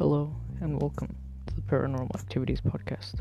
Hello, and welcome to the Paranormal Activities Podcast.